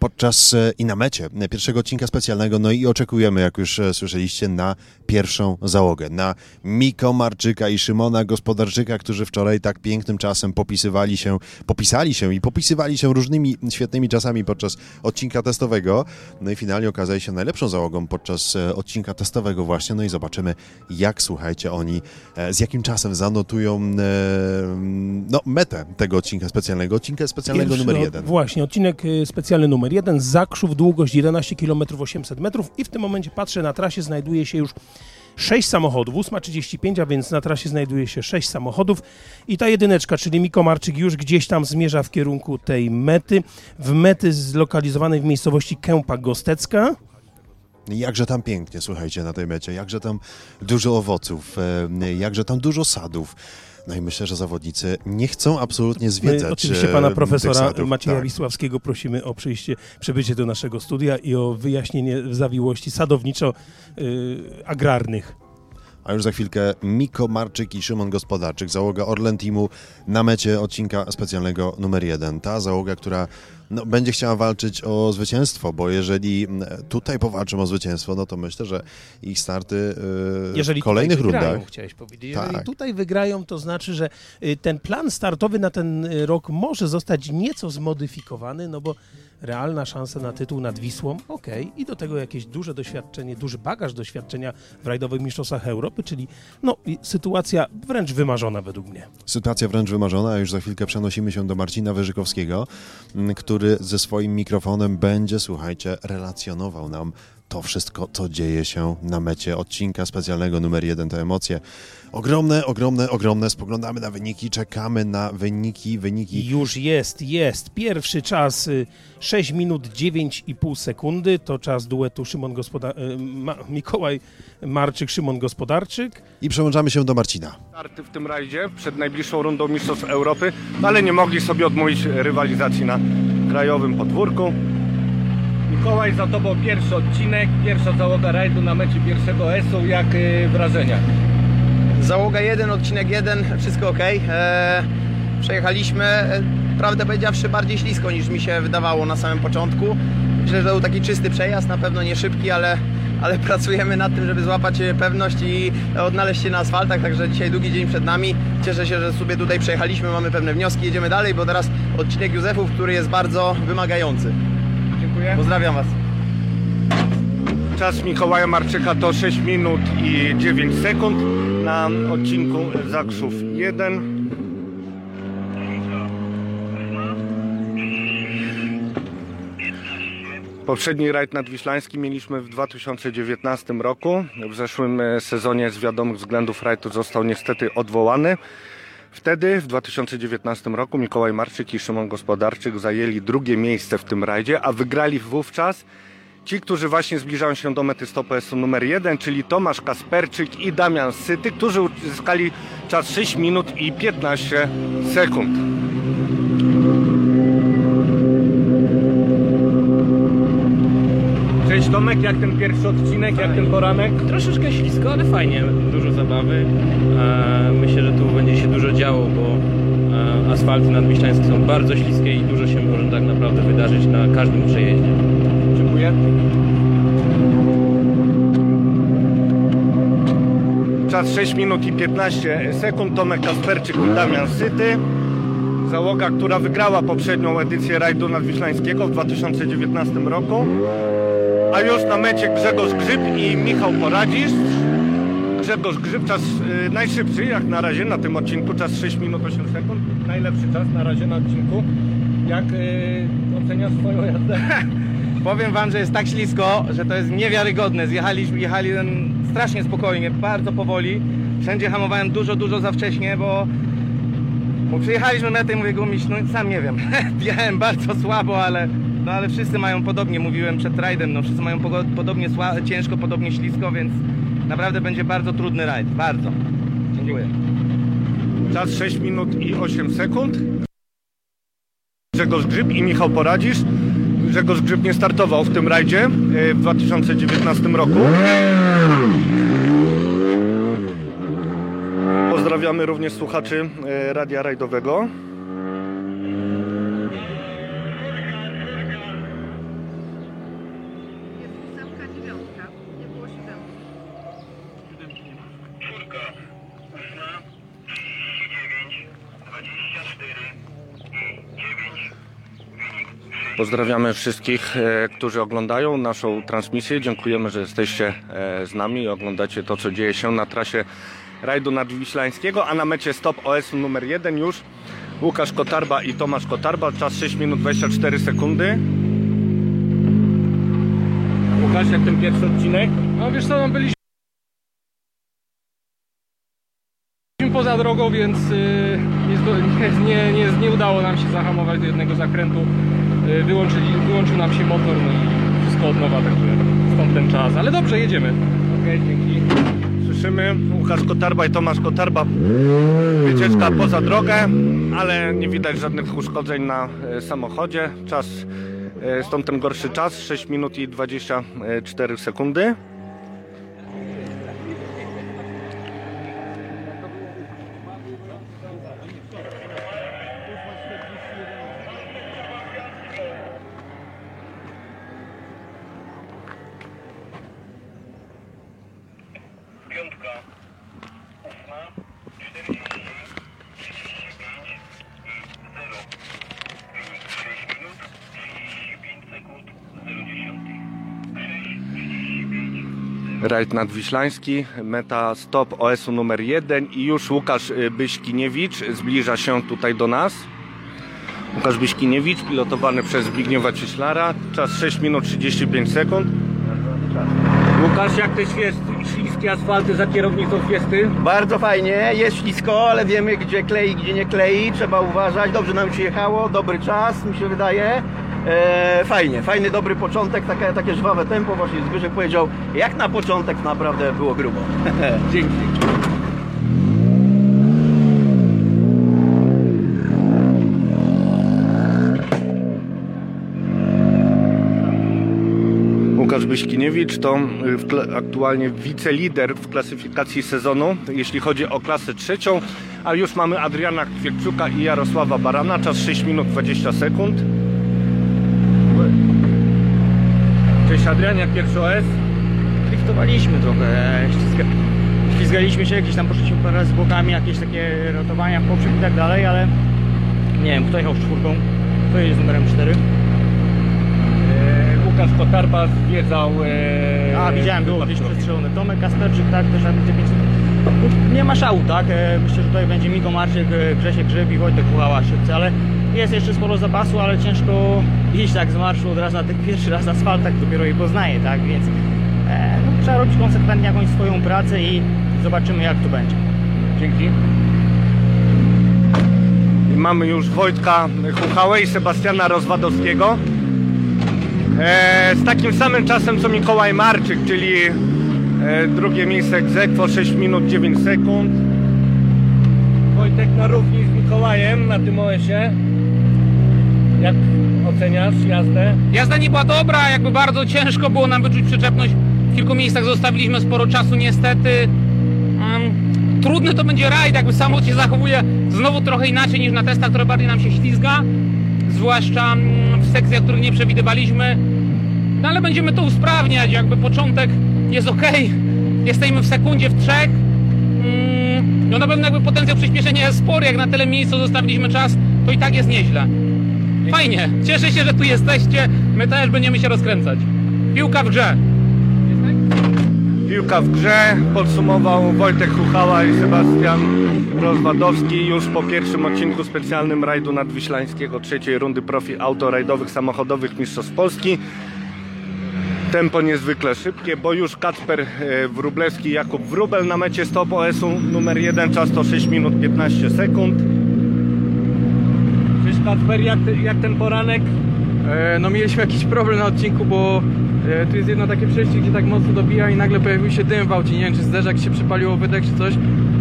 podczas e, i na mecie pierwszego odcinka specjalnego. No i oczekujemy, jak już e, słyszeliście, na pierwszą załogę. Na Miko Marczyka i Szymona Gospodarczyka, którzy wczoraj tak pięknym czasem popisywali się, popisali się i popisywali się różnymi świetnymi czasami podczas odcinka testowego. No i finalnie okazali się najlepszą załogą podczas e, odcinka testowego właśnie. No i zobaczymy, jak słuchajcie oni, z jakim czasem zanotują no, metę tego odcinka specjalnego. Odcinka specjalnego Pierwszy, numer jeden. Właśnie, odcinek specjalny numer jeden. Zakrzów, długość 11 km 800 metrów i w tym momencie patrzę, na trasie znajduje się już 6 samochodów, 8.35, a więc na trasie znajduje się 6 samochodów i ta jedyneczka, czyli Miko Marczyk już gdzieś tam zmierza w kierunku tej mety, w mety zlokalizowanej w miejscowości Kępa Gostecka. Jakże tam pięknie, słuchajcie, na tej mecie, jakże tam dużo owoców, e, jakże tam dużo sadów. No i myślę, że zawodnicy nie chcą absolutnie zwiedzać My oczywiście e, pana profesora. Macieja Tak. Wisławskiego prosimy o przyjście, przybycie do naszego studia i o wyjaśnienie zawiłości sadowniczo-agrarnych. A już za chwilkę Miko Marczyk i Szymon Gospodarczyk, załoga Orlen Teamu na mecie odcinka specjalnego numer jeden. Ta załoga, która no, będzie chciała walczyć o zwycięstwo, bo jeżeli tutaj powalczą o zwycięstwo, no to myślę, że ich starty Jeżeli w kolejnych wygrają, rundach... chciałeś powiedzieć. Jeżeli Tak. tutaj wygrają, to znaczy, że y, ten plan startowy na ten y, rok może zostać nieco zmodyfikowany, no bo realna szansa na tytuł nad Wisłą, okej, i do tego jakieś duże doświadczenie, duży bagaż doświadczenia w rajdowych mistrzostwach Europy, czyli no, sytuacja wręcz wymarzona według mnie. Sytuacja wręcz wymarzona, a już za chwilkę przenosimy się do Marcina Wyżykowskiego, m, który ze swoim mikrofonem będzie, słuchajcie, relacjonował nam to wszystko, co dzieje się na mecie odcinka specjalnego numer jeden, te emocje. Ogromne, ogromne, ogromne. Spoglądamy na wyniki, czekamy na wyniki, wyniki. Już jest, jest. Pierwszy czas y, 6 minut 9,5 sekundy. To czas duetu Szymon Gospoda- y, Ma- Mikołaj Marczyk, Szymon Gospodarczyk. I przełączamy się do Marcina. Starty w tym rajdzie przed najbliższą rundą Mistrzostw Europy, ale nie mogli sobie odmówić rywalizacji na krajowym podwórku. Mikołaj, za tobą pierwszy odcinek, pierwsza załoga rajdu na mecie pierwszego ESO. Jak y, wrażenia? Załoga 1, odcinek 1, wszystko ok. E, przejechaliśmy, e, prawdę powiedziawszy, bardziej ślisko niż mi się wydawało na samym początku. Myślę, że to był taki czysty przejazd, na pewno nie szybki, ale, ale pracujemy nad tym, żeby złapać e, pewność i odnaleźć się na asfaltach, także dzisiaj długi dzień przed nami. Cieszę się, że sobie tutaj przejechaliśmy, mamy pewne wnioski, jedziemy dalej, bo teraz odcinek Józefów, który jest bardzo wymagający. Dziękuję. Pozdrawiam Was. Czas Mikołaja Marczyka to 6 minut i 9 sekund na odcinku Zakrzów 1. Poprzedni rajd nadwiślański mieliśmy w 2019 roku. W zeszłym e, sezonie z wiadomych względów rajd został niestety odwołany. Wtedy, w 2019 roku, Mikołaj Marczyk i Szymon Gospodarczyk zajęli drugie miejsce w tym rajdzie, a wygrali wówczas ci, którzy właśnie zbliżają się do mety stopu SU numer 1, czyli Tomasz Kasperczyk i Damian Syty, którzy uzyskali czas 6 minut i 15 sekund. Jak ten pierwszy odcinek, jak ten poranek? Troszeczkę ślisko, ale fajnie, dużo zabawy. E, myślę, że tu będzie się dużo działo, bo e, asfalty nadwiślańskie są bardzo śliskie i dużo się może tak naprawdę wydarzyć na każdym przejeździe. Dziękuję. Czas 6 minut i 15 sekund. Tomek Kasperczyk i Damian Syty. Załoga, która wygrała poprzednią edycję rajdu nadwiślańskiego w 2019 roku. A już na mecie Grzegorz Grzyb i Michał Poradzisz. Grzegorz Grzyb, czas y, najszybszy jak na razie na tym odcinku, czas 6 minut 8 sekund. Najlepszy czas na razie na odcinku. Jak y, oceniasz swoją jazdę? Powiem wam, że jest tak ślisko, że to jest niewiarygodne. Zjechaliśmy, jechali strasznie spokojnie, bardzo powoli. Wszędzie hamowałem dużo, dużo za wcześnie, bo, bo przyjechaliśmy metę i mówię gumiś, no sam nie wiem. Jechałem bardzo słabo, ale, no, ale wszyscy mają podobnie, mówiłem przed rajdem, no wszyscy mają podobnie ciężko, podobnie ślisko, więc naprawdę będzie bardzo trudny rajd, bardzo. Dziękuję. Czas 6 minut i 8 sekund. Grzegorz Grzyb i Michał Poradzisz. Grzegorz Grzyb nie startował w tym rajdzie e, w 2019 roku. Pozdrawiamy również słuchaczy e, Radia Rajdowego. Pozdrawiamy wszystkich, e, którzy oglądają naszą transmisję. Dziękujemy, że jesteście e, z nami i oglądacie to, co dzieje się na trasie rajdu nadwiślańskiego, a na mecie stop OS numer 1 już Łukasz Kotarba i Tomasz Kotarba. Czas 6 minut 24 sekundy. Łukasz, jak ten pierwszy odcinek? No wiesz co, no byliśmy poza drogą, więc y, nie, nie, nie, nie udało nam się zahamować do jednego zakrętu. Y, wyłączyli, wyłączył nam się motor, no i wszystko od nowa, także stąd ten czas. Ale dobrze, jedziemy. Okej, dzięki. Słyszymy Łukasz Kotarba i Tomasz Kotarba. Wycieczka poza drogę, ale nie widać żadnych uszkodzeń na e, samochodzie. Czas, e, stąd ten gorszy czas, 6 minut i 24 sekundy. Rajd nadwiślański, meta stop OS-u numer 1 i już Łukasz y, Byśkiniewicz zbliża się tutaj do nas. Łukasz Byśkiniewicz, pilotowany przez Zbigniewa Cieślara. Czas 6 minut 35 sekund. Łukasz, jak te śliskie asfalty za kierownicą Fiesty? Bardzo fajnie, jest ślisko, ale wiemy gdzie klei, gdzie nie klei, trzeba uważać. Dobrze nam się jechało, dobry czas mi się wydaje. E, fajnie, fajny, dobry początek, takie, żwawe tempo, właśnie Zbyszek powiedział, jak na początek naprawdę było grubo. Dzięki. Łukasz Byśkiniewicz to y, aktualnie wicelider w klasyfikacji sezonu, jeśli chodzi o klasę trzecią, a już mamy Adriana Kwiekczuka i Jarosława Barana, czas 6 minut 20 sekund. Cześć Adrian, jak pierwszy OS? Driftowaliśmy trochę, e, ślizga, ślizgaliśmy się, gdzieś tam poszliśmy parę razy bokami, jakieś takie rotowania poprzek i tak dalej, ale nie wiem, kto jechał z czwórką, kto z numerem 4? Łukasz Kotarba zwiedzał... E, A, widziałem, było gdzieś przestrzelony Tomek Kasperczyk, tak, też będzie 5 Nie ma szału, tak? E, Myślę, że tutaj będzie Miko Marczyk, e, Grzesiek Grzyb i Wojtek Puchała szybcy, ale jest jeszcze sporo zapasu, ale ciężko iść tak z marszu od razu na ten pierwszy raz asfalt, tak dopiero je poznaje, tak? Więc e, no, trzeba robić konsekwentnie jakąś swoją pracę i zobaczymy jak to będzie. Dzięki. I mamy już Wojtka Chuchałę i Sebastiana Rozwadowskiego. E, z takim samym czasem co Mikołaj Marczyk, czyli e, drugie miejsce egzekwo 6 minut 9 sekund. Wojtek na równi z Mikołajem na tym OS-ie. Jak oceniasz jazdę? Jazda nie była dobra, jakby bardzo ciężko było nam wyczuć przyczepność. W kilku miejscach zostawiliśmy sporo czasu niestety. Um, trudny to będzie rajd, jakby samochód się zachowuje znowu trochę inaczej niż na testach, które bardziej nam się ślizga. Zwłaszcza mm, w sekcjach, których nie przewidywaliśmy. No ale będziemy to usprawniać, jakby początek jest ok. Jesteśmy w sekundzie, w trzech. Mm, no na pewno jakby potencjał przyspieszenia jest spory, jak na tyle miejsca zostawiliśmy czas, to i tak jest nieźle. Fajnie, cieszę się, że tu jesteście. My też będziemy się rozkręcać. Piłka w grze. Piłka w grze podsumował Wojtek Chuchała i Sebastian Rozwadowski już po pierwszym odcinku specjalnym rajdu nadwiślańskiego trzeciej rundy profi autorajdowych samochodowych Mistrzostw Polski. Tempo niezwykle szybkie, bo już Kacper e, Wróblewski i Jakub Wróbel na mecie stop OS-u numer 1, czas to 6 minut 15 sekund. Kacper, jak, jak ten poranek? E, No mieliśmy jakiś problem na odcinku, bo e, tu jest jedno takie przejście, gdzie tak mocno dobija i nagle pojawił się dym w aucie. Nie wiem, czy zderzak się przypaliło wydech, czy coś.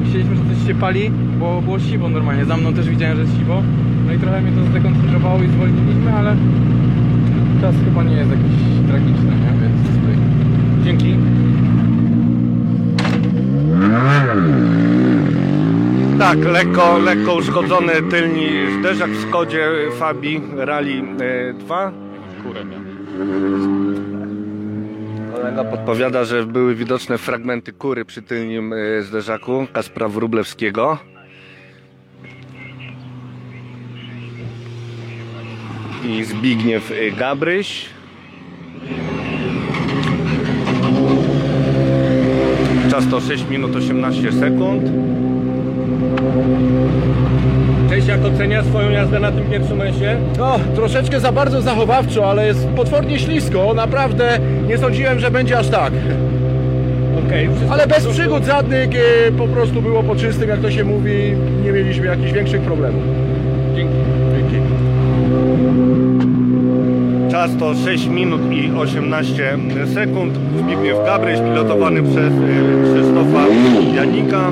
Myśleliśmy, że coś się pali, bo było siwo normalnie. Za mną też widziałem, że jest siwo. No i trochę mnie to zdekoncentrowało i zwolniliśmy, ale czas chyba nie jest jakiś tragiczny, nie? Więc tutaj. Dzięki. Tak, lekko, lekko uszkodzony tylni zderzak w Skodzie Fabi Rally e, 2. Kolega podpowiada, że były widoczne fragmenty kury przy tylnim e, zderzaku Kaspra Wróblewskiego. i Zbigniew y, Gabryś. Czas to 6 minut 18 sekund. Cześć, jak ocenia swoją jazdę na tym pierwszym mesie? No, troszeczkę za bardzo zachowawczo, ale jest potwornie ślisko. Naprawdę nie sądziłem, że będzie aż tak. Okej, wszystko Ale w bez porządku? przygód żadnych, e, po prostu było po czystym, jak to się mówi. Nie mieliśmy jakichś większych problemów. Dzięki. Dzięki. Czas to 6 minut i 18 sekund. Zbigniew Gabryś pilotowany przez y, Krzysztofa Janika.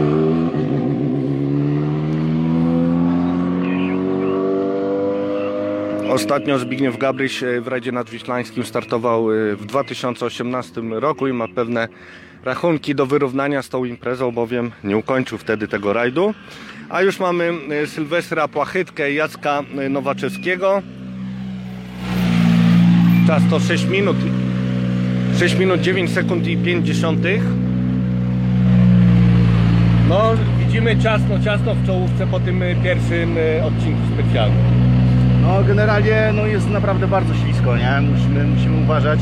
Ostatnio Zbigniew Gabryś y, w rajdzie nadwiślańskim startował y, w 2018 roku i ma pewne rachunki do wyrównania z tą imprezą, bowiem nie ukończył wtedy tego rajdu. A już mamy y, Sylwestra Płachytkę i Jacka Nowaczewskiego. Czas to 6 minut. 6 minut 9 sekund i 5 dziesiątych. No, widzimy ciasno, ciasno w czołówce po tym pierwszym odcinku specjalnym. No, generalnie no, jest naprawdę bardzo ślisko, nie? Musimy, musimy uważać.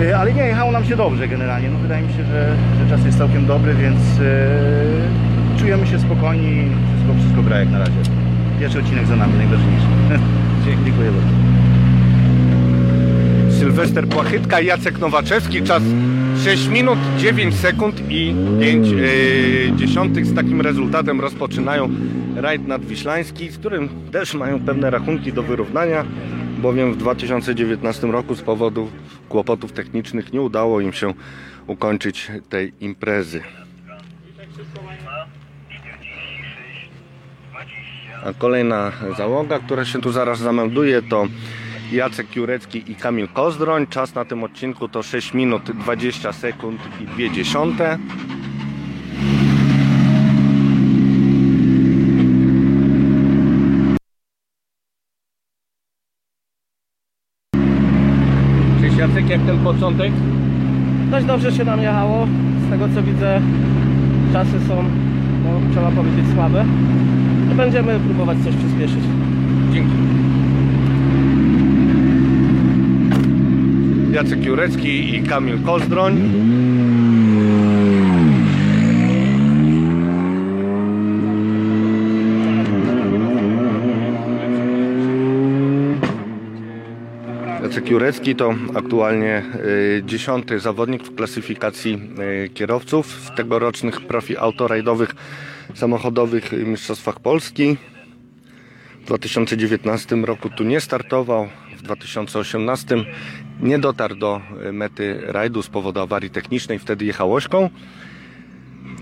E, Ale nie, jechało nam się dobrze generalnie. No, wydaje mi się, że, że czas jest całkiem dobry, więc e, czujemy się spokojni. Wszystko, wszystko gra jak na razie. Pierwszy odcinek za nami, najważniejszy. Dziękuję bardzo. Sylwester Płachytka, Jacek Nowaczewski. Czas 6 minut 9 sekund i 5 yy, dziesiątych. Z takim rezultatem rozpoczynają rajd nadwiślański, z którym też mają pewne rachunki do wyrównania, bowiem w 2019 roku z powodu kłopotów technicznych nie udało im się ukończyć tej imprezy. A kolejna załoga, która się tu zaraz zamelduje to Jacek Jurecki i Kamil Kozdroń. Czas na tym odcinku to 6 minut 20 sekund i 2 dziesiąte. Cześć Jacek, jak ten początek? Dość dobrze się nam jechało. Z tego co widzę, czasy są, no, trzeba powiedzieć, słabe. Będziemy próbować coś przyspieszyć. Dzięki. Jacek Jurecki i Kamil Kozdroń. Jacek Jurecki to aktualnie y, dziesiąty zawodnik w klasyfikacji y, kierowców w tegorocznych profi autorajdowych samochodowych Mistrzostwach Polski. W 2019 roku tu nie startował, w 2018 nie dotarł do y, mety rajdu z powodu awarii technicznej, wtedy jechał ośką.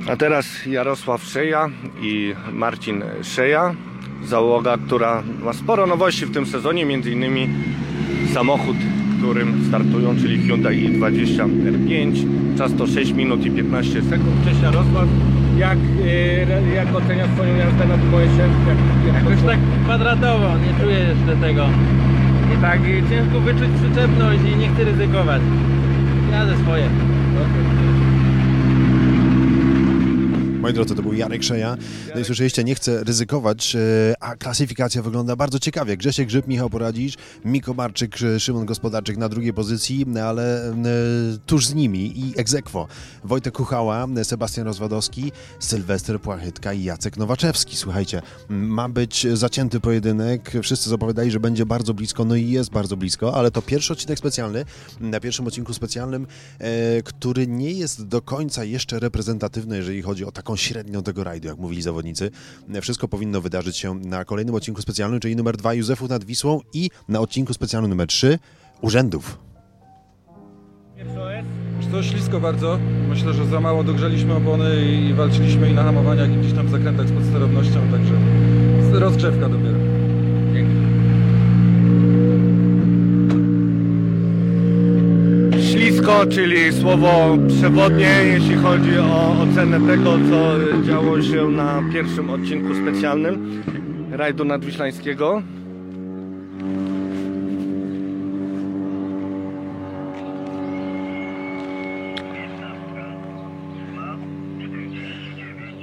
A teraz Jarosław Szeja i Marcin Szeja, załoga, która ma sporo nowości w tym sezonie, między innymi samochód, którym startują, czyli Hyundai i20 R5. Czas to 6 minut i 15 sekund. Cześć Jarosław, jak, y, jak ocenia swoją jazdę na tym mesie? Jak, jak Jakoś tak kwadratowo, nie czuję jeszcze tego. I tak ciężko wyczuć przyczepność i nie chcę ryzykować. Jadę swoje. Moi drodzy, to był Jarek Szeja. No i słyszeliście, nie chcę ryzykować, e, a klasyfikacja wygląda bardzo ciekawie. Grzesiek Grzyb, Michał Poradzisz, Miko Marczyk, e, Szymon Gospodarczyk na drugiej pozycji, no ale e, tuż z nimi i egzekwo Wojtek Kuchała, e, Sebastian Rozwadowski, Sylwester Płachytka i Jacek Nowaczewski. Słuchajcie, ma być zacięty pojedynek. Wszyscy zapowiadali, że będzie bardzo blisko, no i jest bardzo blisko, ale to pierwszy odcinek specjalny. Na pierwszym odcinku specjalnym, e, który nie jest do końca jeszcze reprezentatywny, jeżeli chodzi o taką średnią tego rajdu, jak mówili zawodnicy. Wszystko powinno wydarzyć się na kolejnym odcinku specjalnym, czyli numer 2 Józefów nad Wisłą i na odcinku specjalnym numer 3 Urzędów. To ślisko bardzo? Myślę, że za mało dogrzeliśmy opony i walczyliśmy i na hamowaniach i gdzieś tam w zakrętach z podsterownością, także rozgrzewka dopiero. Czyli słowo przewodnie, jeśli chodzi o ocenę tego, co działo się na pierwszym odcinku specjalnym rajdu nadwiślańskiego.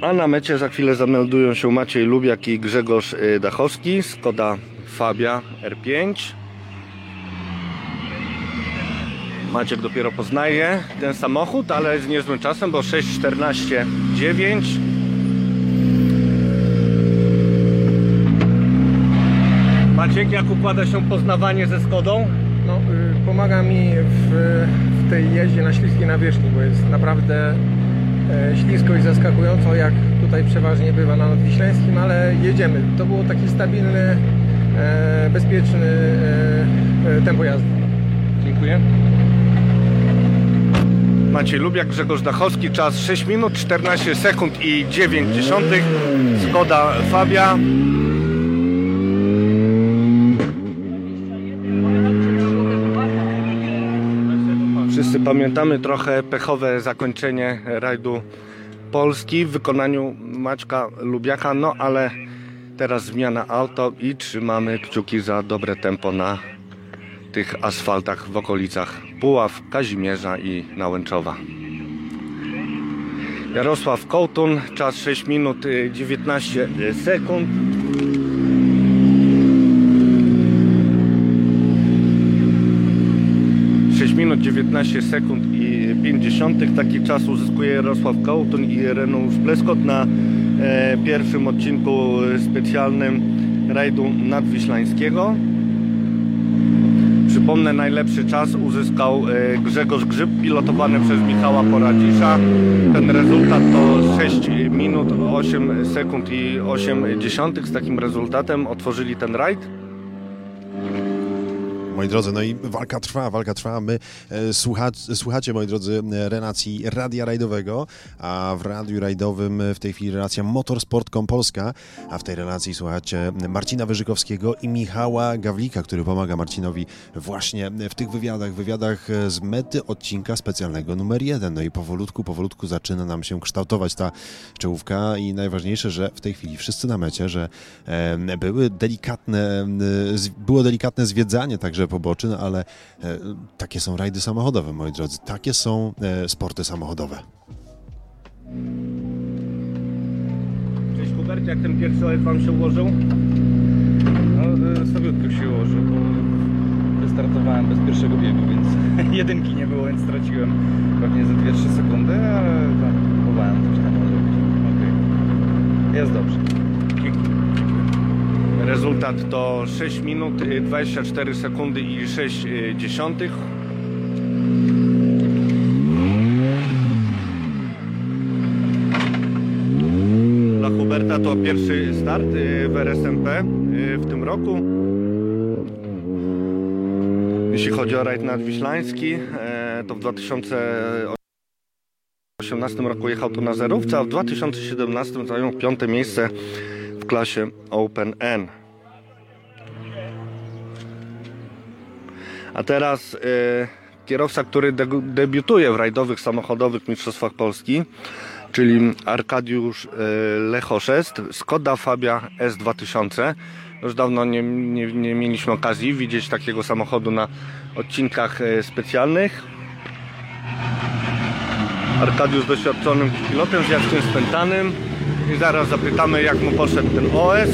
A na mecie za chwilę zameldują się Maciej Lubiak i Grzegorz y, Dachowski. Skoda Fabia R5. Maciek dopiero poznaje ten samochód, ale z niezłym czasem, bo 6.14.9. Maciek, jak układa się poznawanie ze Skodą? No, y, pomaga mi w, w tej jeździe na śliskiej nawierzchni, bo jest naprawdę e, ślisko i zaskakująco, jak tutaj przeważnie bywa na Nadwiślańskim, ale jedziemy. To było taki stabilny, e, bezpieczny e, tempo jazdy. Dziękuję. Maciej Lubiak, Grzegorz Dachowski, czas 6 minut 14 sekund i 9 dziesiątych. Skoda Fabia. Wszyscy pamiętamy trochę pechowe zakończenie rajdu Polski w wykonaniu Maćka Lubiaka, no ale teraz zmiana auto i trzymamy kciuki za dobre tempo na tych asfaltach w okolicach Puław, Kazimierza i Nałęczowa. Jarosław Kołtun, czas 6 minut y, 19 sekund. Sześć minut 19 sekund i 50 taki czas uzyskuje Jarosław Kołtun i Renus Pleskot na e, pierwszym odcinku specjalnym rajdu nadwiślańskiego. Przypomnę, najlepszy czas uzyskał e, Grzegorz Grzyb, pilotowany przez Michała Poradzisza. Ten rezultat to 6 minut, 8 sekund i 8 dziesiątych. Z takim rezultatem otworzyli ten rajd. Moi drodzy, no i walka trwa, walka trwa. My e, słucha, słuchacie, moi drodzy, e, relacji Radia Rajdowego, a w Radiu Rajdowym e, w tej chwili relacja Motorsport.com Polska, a w tej relacji słuchacie Marcina Wyżykowskiego i Michała Gawlika, który pomaga Marcinowi właśnie w tych wywiadach, wywiadach e, z mety odcinka specjalnego numer jeden. No i powolutku, powolutku zaczyna nam się kształtować ta czołówka i najważniejsze, że w tej chwili wszyscy na mecie, że e, były delikatne, e, było delikatne zwiedzanie także poboczyn, ale e, takie są rajdy samochodowe, moi drodzy. Takie są e, sporty samochodowe. Cześć Hubert, jak ten pierwszy OF Wam się ułożył? No, słabiutko się ułożył, bo wystartowałem bez pierwszego biegu, więc jedynki nie było, więc straciłem pewnie ze 2-3 sekundy, ale tam próbowałem coś tam zrobić. Okej. Jest dobrze. Rezultat to 6 minut, y, 24 sekundy i 6 y, dziesiątych. Dla Huberta to pierwszy start y, w RSMP y, w tym roku. Jeśli chodzi o rajd nadwiślański, to w 2018 roku jechał tu na zerówce, a w 2017 zajął piąte miejsce w klasie Open N. A teraz e, kierowca, który de debiutuje w rajdowych samochodowych mistrzostwach Polski, czyli Arkadiusz e, Lechoszest, Skoda Fabia S2000. Już dawno nie, nie, nie mieliśmy okazji widzieć takiego samochodu na odcinkach e, specjalnych. Arkadiusz doświadczonym pilotem z Jackiem Spętanym. I zaraz zapytamy, jak mu poszedł ten OS.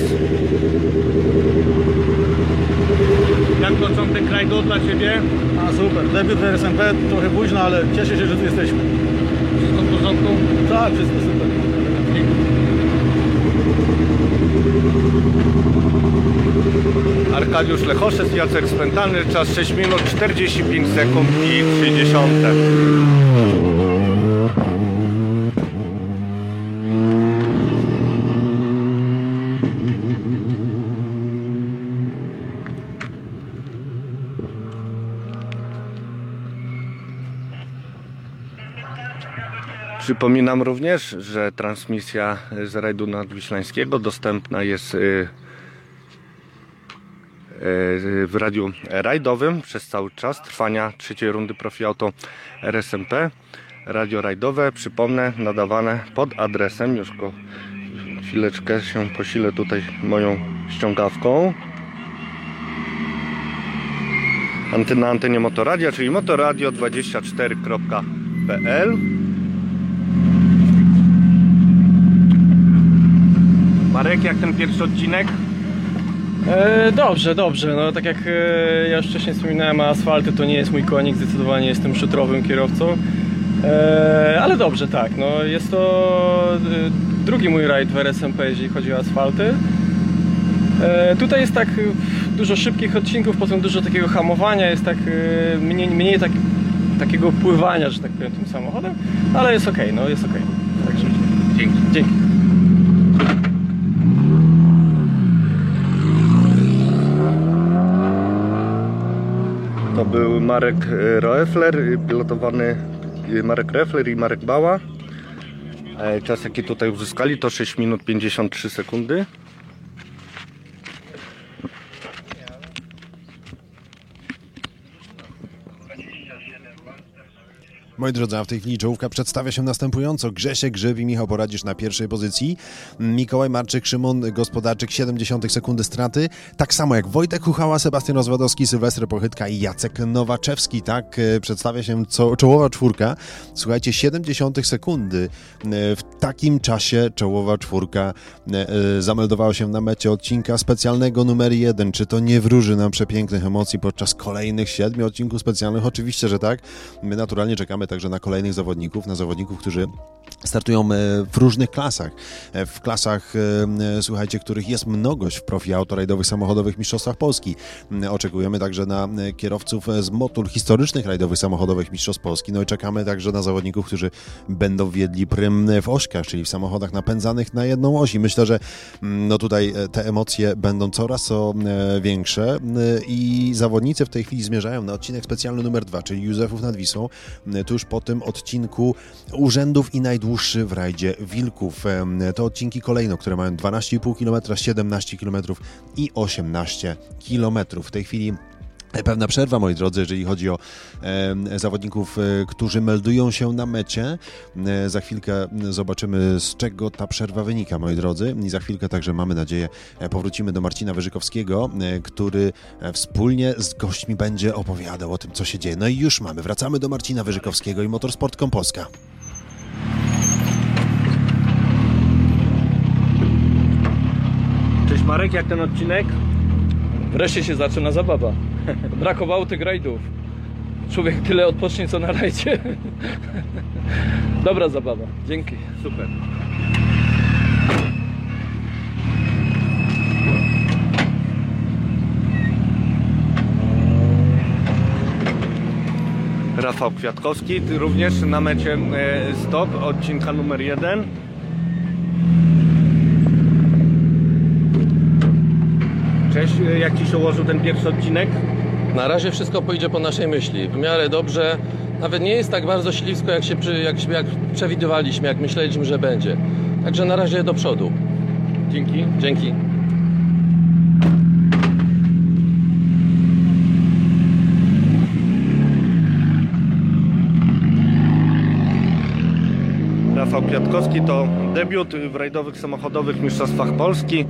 Jak początek rajdu dla Ciebie? A super, debiut w RSMP trochę późno, ale cieszę się, że tu jesteśmy. Wszystko w porządku? Tak, wszystko super. Arkadiusz Lechoszes, Jacek Spętany, czas 6 minut 45 sekund i 30. Przypominam również, że transmisja z rajdu nadwiślańskiego dostępna jest y, y, w radiu rajdowym przez cały czas trwania trzeciej rundy Profi Auto RSMP. Radio rajdowe, przypomnę, nadawane pod adresem, już go chwileczkę się posilę tutaj moją ściągawką. Antena antenie Motoradia, czyli motoradio24.pl Marek, jak ten pierwszy odcinek? E, dobrze, dobrze. No tak jak e, ja już wcześniej wspominałem, asfalty to nie jest mój konik, zdecydowanie jestem szutrowym kierowcą. E, ale dobrze, tak. No, jest to e, drugi mój rajd w RSMP, jeżeli chodzi o asfalty. E, tutaj jest tak dużo szybkich odcinków, potem dużo takiego hamowania, jest tak e, mniej, mniej tak, takiego pływania, że tak powiem, tym samochodem, ale jest ok, no jest ok. Także dzięki. Dzięki. To był Marek e, Roefler, e, pilotowany e, Marek Roefler i Marek Bała. E, Czas jaki tutaj uzyskali to 6 minut 53 sekundy. Moi drodzy, a w tej chwili czołówka przedstawia się następująco. Grzesiek Grzyb i Michał Poradzisz na pierwszej pozycji. Mikołaj Marczyk, Szymon Gospodarczyk, 70 sekundy straty. Tak samo jak Wojtek Huchała, Sebastian Rozwadowski, Sylwester Pochytka i Jacek Nowaczewski. Tak e, przedstawia się co, czołowa czwórka. Słuchajcie, 70 sekundy. E, W takim czasie czołowa czwórka e, zameldowała się na mecie odcinka specjalnego numer jeden. Czy to nie wróży nam przepięknych emocji podczas kolejnych siedmiu odcinków specjalnych? Oczywiście, że tak. My naturalnie czekamy także na kolejnych zawodników, na zawodników, którzy startują e, w różnych klasach. E, W klasach, e, słuchajcie, których jest mnogość w profi autorajdowych samochodowych Mistrzostwach Polski. Oczekujemy także na kierowców z motul historycznych rajdowych samochodowych Mistrzostw Polski. No i czekamy także na zawodników, którzy będą wiedli prym w ośkach, czyli w samochodach napędzanych na jedną oś. I myślę, że no tutaj te emocje będą coraz co e, większe i zawodnicy w tej chwili zmierzają na odcinek specjalny numer dwa, czyli Józefów nad Wisłą, m, tuż po tym odcinku urzędów i najdłuższy w rajdzie Wilków. To odcinki kolejno, które mają 12,5 km, 17 km i 18 km. W tej chwili Pewna przerwa, moi drodzy, jeżeli chodzi o e, zawodników, e, którzy meldują się na mecie. E, za chwilkę zobaczymy, z czego ta przerwa wynika, moi drodzy. I za chwilkę także mamy nadzieję e, powrócimy do Marcina Wyżykowskiego, e, który e, wspólnie z gośćmi będzie opowiadał o tym, co się dzieje. No i już mamy. Wracamy do Marcina Wyżykowskiego i Motorsport.com Polska. Cześć Marek, jak ten odcinek? Wreszcie się zaczyna zabawa. Brakowało tych rajdów. Człowiek tyle odpocznie co na rajdzie. Dobra zabawa. Dzięki. Super. Rafał Kwiatkowski, również na mecie e, stop odcinka numer jeden. Cześć, e, jak Ci się ułożył ten pierwszy odcinek? Na razie wszystko pójdzie po naszej myśli. W miarę dobrze. Nawet nie jest tak bardzo ślisko, jak, się, przy- jak, jak przewidywaliśmy, jak myśleliśmy, że będzie. Także na razie do przodu. Dzięki. Dzięki. Rafał Kwiatkowski to debiut w rajdowych samochodowych mistrzostwach Polski.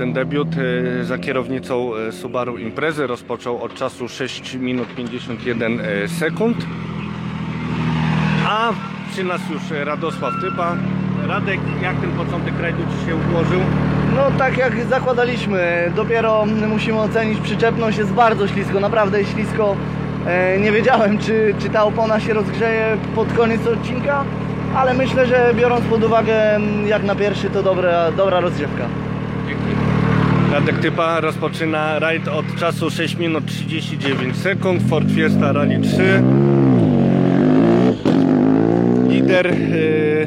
Ten debiut e, za kierownicą e, Subaru Imprezy rozpoczął od czasu 6 minut 51 e, sekund. A przy nas już Radosław Typa. Radek, jak ten początek rajdu Ci się ułożył? No tak jak zakładaliśmy, dopiero musimy ocenić przyczepność, jest bardzo ślisko, naprawdę jest ślisko. E, Nie wiedziałem czy, czy ta opona się rozgrzeje pod koniec odcinka, ale myślę, że biorąc pod uwagę jak na pierwszy to dobra, dobra rozgrzewka. Radek Typa rozpoczyna rajd od czasu 6 minut 39 sekund. Ford Fiesta Rally 3. Lider. y,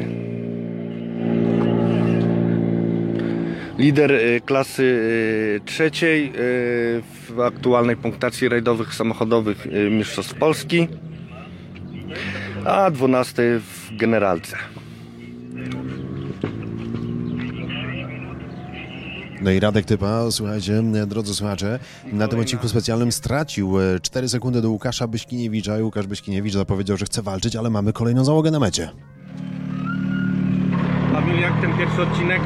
Lider y, klasy y, trzeciej y, w aktualnej punktacji rajdowych samochodowych y, Mistrzostw Polski, a 12 w generalce. No i Radek Typa, słuchajcie, drodzy słuchacze, na tym odcinku specjalnym stracił e, 4 sekundy do Łukasza Byśkiniewicza i Łukasz Byśkiniewicz zapowiedział, że chce walczyć, ale mamy kolejną załogę na mecie. Kamil, jak ten pierwszy odcinek?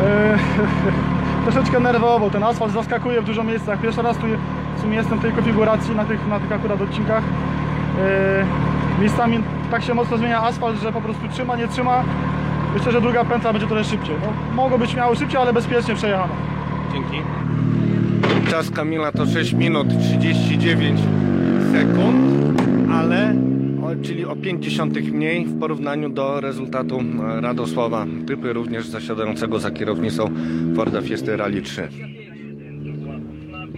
E, troszeczkę nerwowo, ten asfalt zaskakuje w dużo miejscach. Pierwszy raz tu w sumie jestem w tej konfiguracji na tych, na tych akurat odcinkach. E, miejscami tak się mocno zmienia asfalt, że po prostu trzyma, nie trzyma. Myślę, że druga pętla będzie trochę szybciej. No, mogło być miało szybciej, ale bezpiecznie przejechano. Dzięki. Czas Kamila to 6 minut 39 sekund, ale o, czyli o 50 mniej w porównaniu do rezultatu e, Radosława Typy, również zasiadającego za kierownicą Forda Fiesty Rally 3.